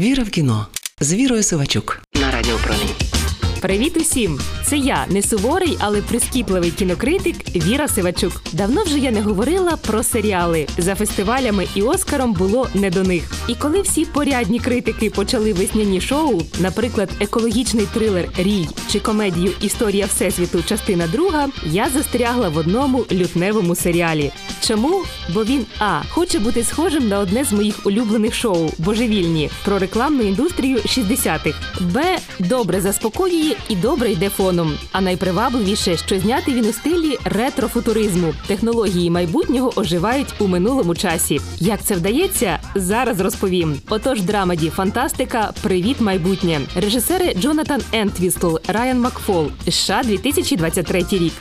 Віра в кіно з Вірою Сивачук на Радіо Промінь. Привіт усім! Це я, не суворий, але прискіпливий кінокритик Віра Сивачук. Давно вже я не говорила про серіали. За фестивалями і Оскаром було не до них. І коли всі порядні критики почали весняні шоу, наприклад, екологічний трилер Рій чи комедію Історія Всесвіту, частина друга, я застрягла в одному лютневому серіалі. Чому? Бо він А хоче бути схожим на одне з моїх улюблених шоу Божевільні про рекламну індустрію 60-х. Б добре заспокоює і добре йде фоном. А найпривабливіше, що зняти він у стилі ретрофутуризму. Технології майбутнього оживають у минулому часі. Як це вдається, зараз розповім. Отож, драмеді, фантастика, привіт, майбутнє. Режисери Джонатан Ентвістл, Райан Макфол, США 2023 рік.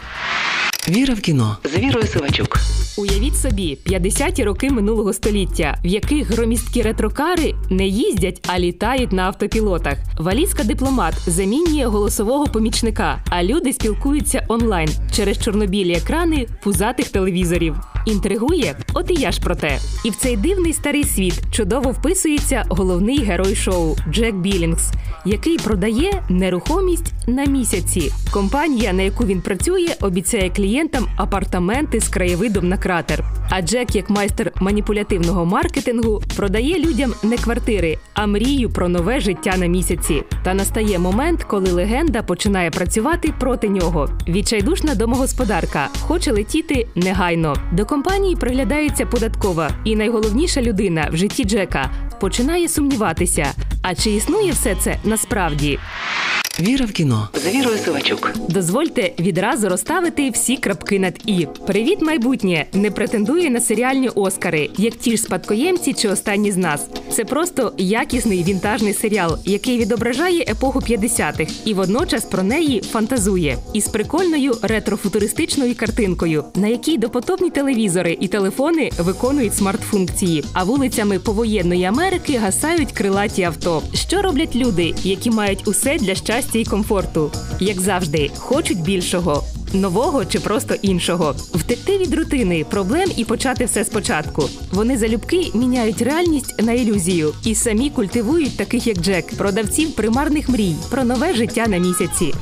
Віра в кіно з Вірою Сивачук. Уявіть собі, 50-ті роки минулого століття, в яких громісткі ретрокари не їздять, а літають на автопілотах. Валізка дипломат замінює голосового помічника, а люди спілкуються онлайн через чорнобілі екрани пузатих телевізорів. Інтригує? От і я ж про те. І в цей дивний старий світ чудово вписується головний герой шоу Джек Білінгс, який продає нерухомість на місяці. Компанія, на яку він працює, обіцяє клієнтам апартаменти з краєвидом на кратер. А Джек, як майстер маніпулятивного маркетингу, продає людям не квартири, а мрію про нове життя на місяці. Та настає момент, коли легенда починає працювати проти нього. Відчайдушна домогосподарка хоче летіти негайно. До компанії приглядається податкова, і найголовніша людина в житті Джека починає сумніватися. А чи існує все це насправді? Віра в кіно з Вірою Сивачук. Дозвольте відразу розставити всі крапки над і. Привіт, майбутнє не претендує на серіальні Оскари, як ті ж спадкоємці чи останні з нас. Це просто якісний вінтажний серіал, який відображає епоху 50-х і водночас про неї фантазує із прикольною ретрофутуристичною картинкою, на якій допотопні телевізори і телефони виконують смарт-функції, а вулицями повоєнної Америки гасають крилаті авто. Що роблять люди, які мають усе для щастя і комфорту? Як завжди, хочуть більшого. Нового чи просто іншого втекти від рутини, проблем і почати все спочатку. Вони залюбки міняють реальність на ілюзію і самі культивують таких, як Джек, продавців примарних мрій про нове життя на місяці.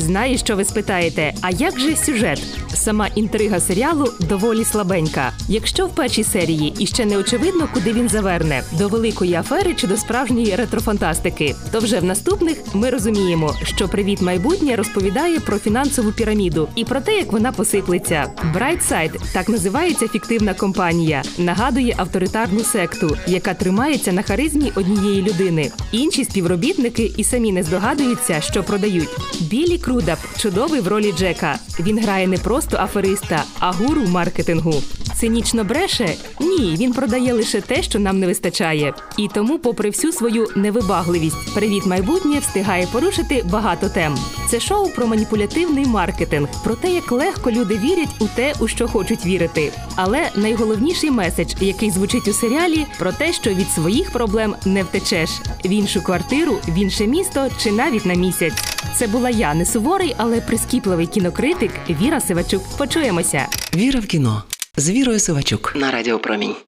Знаю, що ви спитаєте, а як же сюжет? Сама інтрига серіалу доволі слабенька. Якщо в першій серії іще не очевидно, куди він заверне до великої афери чи до справжньої ретрофантастики, то вже в наступних ми розуміємо, що привіт майбутнє розповідає про фінансову піраміду і про те, як вона посиплеться. Brightside, так називається фіктивна компанія, нагадує авторитарну секту, яка тримається на харизмі однієї людини. Інші співробітники і самі не здогадуються, що продають. Білі Крудап чудовий в ролі Джека. Він грає не просто афериста, а гуру маркетингу. Цинічно бреше? Ні, він продає лише те, що нам не вистачає. І тому, попри всю свою невибагливість, привіт майбутнє встигає порушити багато тем. Це шоу про маніпулятивний маркетинг, про те, як легко люди вірять у те, у що хочуть вірити. Але найголовніший меседж, який звучить у серіалі, про те, що від своїх проблем не втечеш в іншу квартиру, в інше місто чи навіть на місяць. Це була я, не суворий, але прискіпливий кінокритик Віра Сивачук. Почуємося. Віра в кіно з Вірою Сивачук на Радіо Промінь.